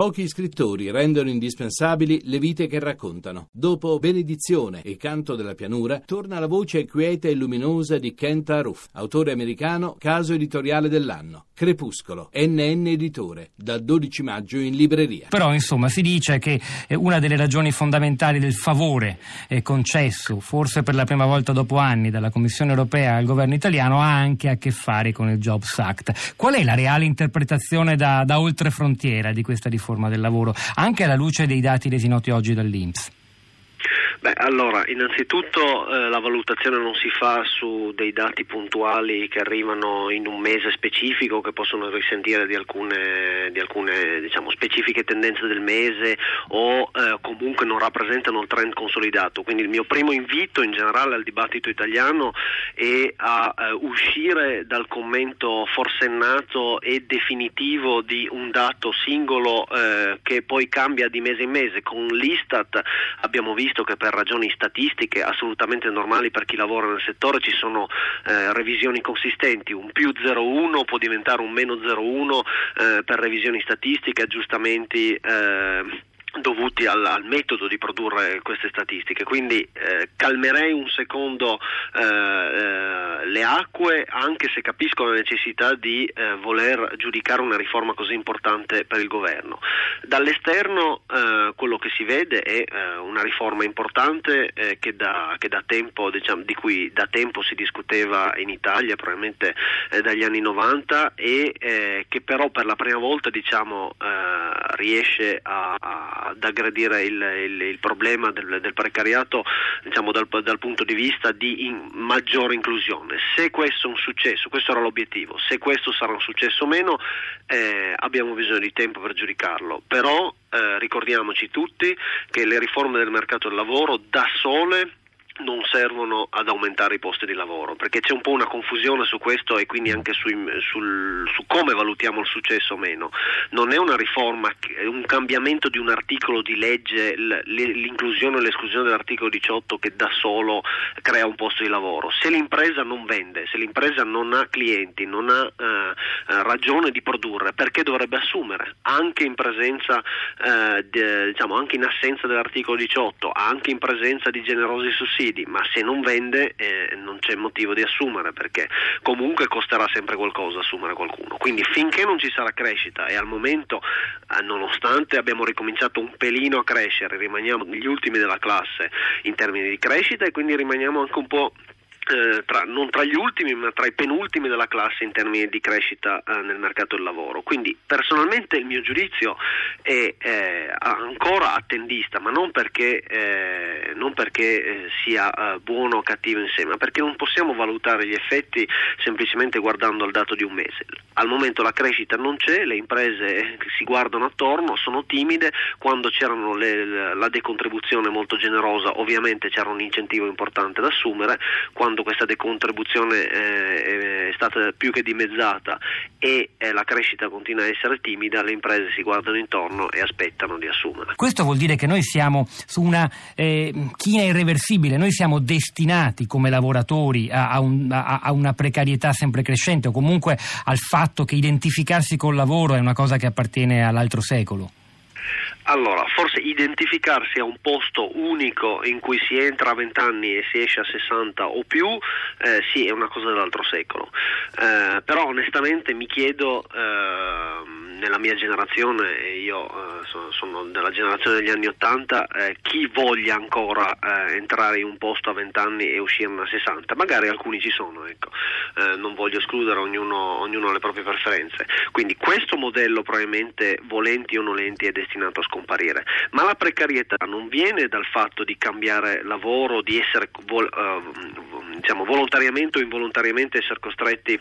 Pochi scrittori rendono indispensabili le vite che raccontano. Dopo Benedizione e Canto della pianura, torna la voce quieta e luminosa di Kent Aruf, autore americano, caso editoriale dell'anno. Crepuscolo, NN Editore, dal 12 maggio in libreria. Però, insomma, si dice che una delle ragioni fondamentali del favore concesso, forse per la prima volta dopo anni, dalla Commissione europea al governo italiano ha anche a che fare con il Jobs Act. Qual è la reale interpretazione da, da oltre frontiera di questa riforma? Riforma del lavoro, anche alla luce dei dati resi noti oggi dall'Inps? Beh, allora, innanzitutto eh, la valutazione non si fa su dei dati puntuali che arrivano in un mese specifico, che possono risentire di alcune, di alcune diciamo, specifiche tendenze del mese o eh, comunque non rappresentano il trend consolidato. Quindi il mio primo invito in generale al dibattito italiano è a eh, uscire dal commento forsennato e definitivo di un dato singolo eh, che poi cambia di mese in mese. Con l'Istat abbiamo visto che per per ragioni statistiche assolutamente normali per chi lavora nel settore ci sono eh, revisioni consistenti, un più 0,1 può diventare un meno 0,1 eh, per revisioni statistiche, aggiustamenti eh, dovuti al, al, metodo di produrre queste statistiche, quindi eh, calmerei un secondo eh, eh, le acque anche se capisco la necessità di eh, voler giudicare una riforma così importante per il governo. Dall'esterno eh, quello che si vede è una riforma importante che da, che, da, tempo, diciamo, di cui da tempo si discuteva in Italia, probabilmente dagli anni 90 e che però per la prima volta diciamo, riesce a, a ad aggredire il, il, il problema del, del precariato diciamo, dal, dal, punto di vista di in, maggiore inclusione. Se questo è un successo, questo era l'obiettivo, se questo sarà un successo o meno eh, abbiamo bisogno di tempo per giudicarlo, però eh, ricordiamoci tutti che le riforme del mercato del lavoro da sole non servono ad aumentare i posti di lavoro, perché c'è un po' una confusione su questo e quindi anche su, sul, su come valutiamo il successo o meno. Non è una riforma, è un cambiamento di un articolo di legge, l'inclusione o l'esclusione dell'articolo 18 che da solo crea un posto di lavoro. Se l'impresa non vende, se l'impresa non ha clienti, non ha eh, ragione di produrre, perché dovrebbe assumere? Anche in presenza, eh, de, diciamo, anche in assenza dell'articolo 18, anche in presenza di generosi sussidi ma se non vende eh, non c'è motivo di assumere perché comunque costerà sempre qualcosa assumere qualcuno. Quindi finché non ci sarà crescita e al momento, eh, nonostante abbiamo ricominciato un pelino a crescere, rimaniamo gli ultimi della classe in termini di crescita e quindi rimaniamo anche un po' Eh, tra, non tra gli ultimi ma tra i penultimi della classe in termini di crescita eh, nel mercato del lavoro. Quindi personalmente il mio giudizio è eh, ancora attendista, ma non perché, eh, non perché eh, sia buono o cattivo insieme, ma perché non possiamo valutare gli effetti semplicemente guardando al dato di un mese. Al momento la crescita non c'è, le imprese si guardano attorno, sono timide, quando c'era la decontribuzione molto generosa ovviamente c'era un incentivo importante da assumere, quando quando questa decontribuzione eh, è stata più che dimezzata e eh, la crescita continua a essere timida, le imprese si guardano intorno e aspettano di assumere. Questo vuol dire che noi siamo su una eh, china irreversibile, noi siamo destinati come lavoratori a, a, un, a, a una precarietà sempre crescente o comunque al fatto che identificarsi col lavoro è una cosa che appartiene all'altro secolo. Allora, forse identificarsi a un posto unico in cui si entra a 20 anni e si esce a 60 o più, eh, sì, è una cosa dell'altro secolo. Eh, però onestamente mi chiedo... Eh, nella mia generazione, io eh, sono, sono, della generazione degli anni Ottanta, eh, chi voglia ancora eh, entrare in un posto a 20 anni e uscirne a 60? Magari alcuni ci sono, ecco. Eh, non voglio escludere, ognuno, ognuno, ha le proprie preferenze. Quindi questo modello probabilmente, volenti o nolenti, è destinato a scomparire. Ma la precarietà non viene dal fatto di cambiare lavoro, di essere vol- eh, diciamo, volontariamente o involontariamente essere costretti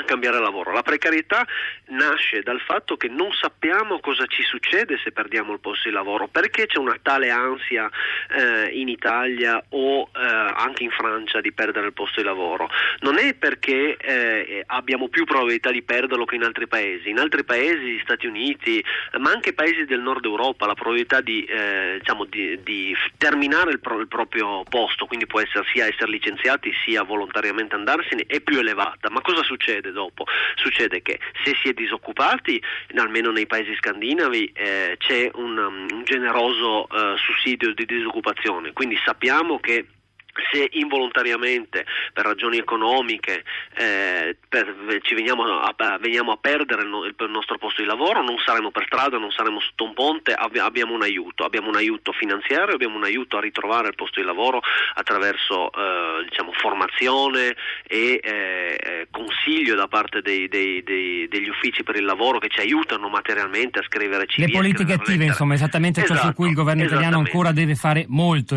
a cambiare lavoro. La precarietà nasce dal fatto che non sappiamo cosa ci succede se perdiamo il posto di lavoro, perché c'è una tale ansia eh, in Italia o eh, anche in Francia di perdere il posto di lavoro. Non è perché eh, abbiamo più probabilità di perderlo che in altri paesi. In altri paesi, Stati Uniti, ma anche paesi del nord Europa, la probabilità di, eh, diciamo, di, di terminare il, pro, il, proprio posto, quindi può essere sia essere licenziati sia volontariamente andarsene, è più elevata. Ma cosa succede? Succede dopo? Succede che se si è disoccupati, almeno nei paesi scandinavi, eh, c'è un, un generoso eh, sussidio di disoccupazione, quindi sappiamo che se involontariamente per ragioni economiche eh, per, ci veniamo a, veniamo a perdere il, il, nostro posto di lavoro, non saremo per strada, non saremo sotto un ponte, abbi, abbiamo un aiuto, abbiamo un aiuto finanziario, abbiamo un aiuto a ritrovare il posto di lavoro attraverso eh, diciamo, formazione e eh, eh consiglio da parte dei, dei, dei, degli uffici per il lavoro che ci aiutano materialmente a scrivere CV. Le politiche attive, insomma, esattamente esatto, ciò su cui il esatto, governo italiano ancora deve fare molto.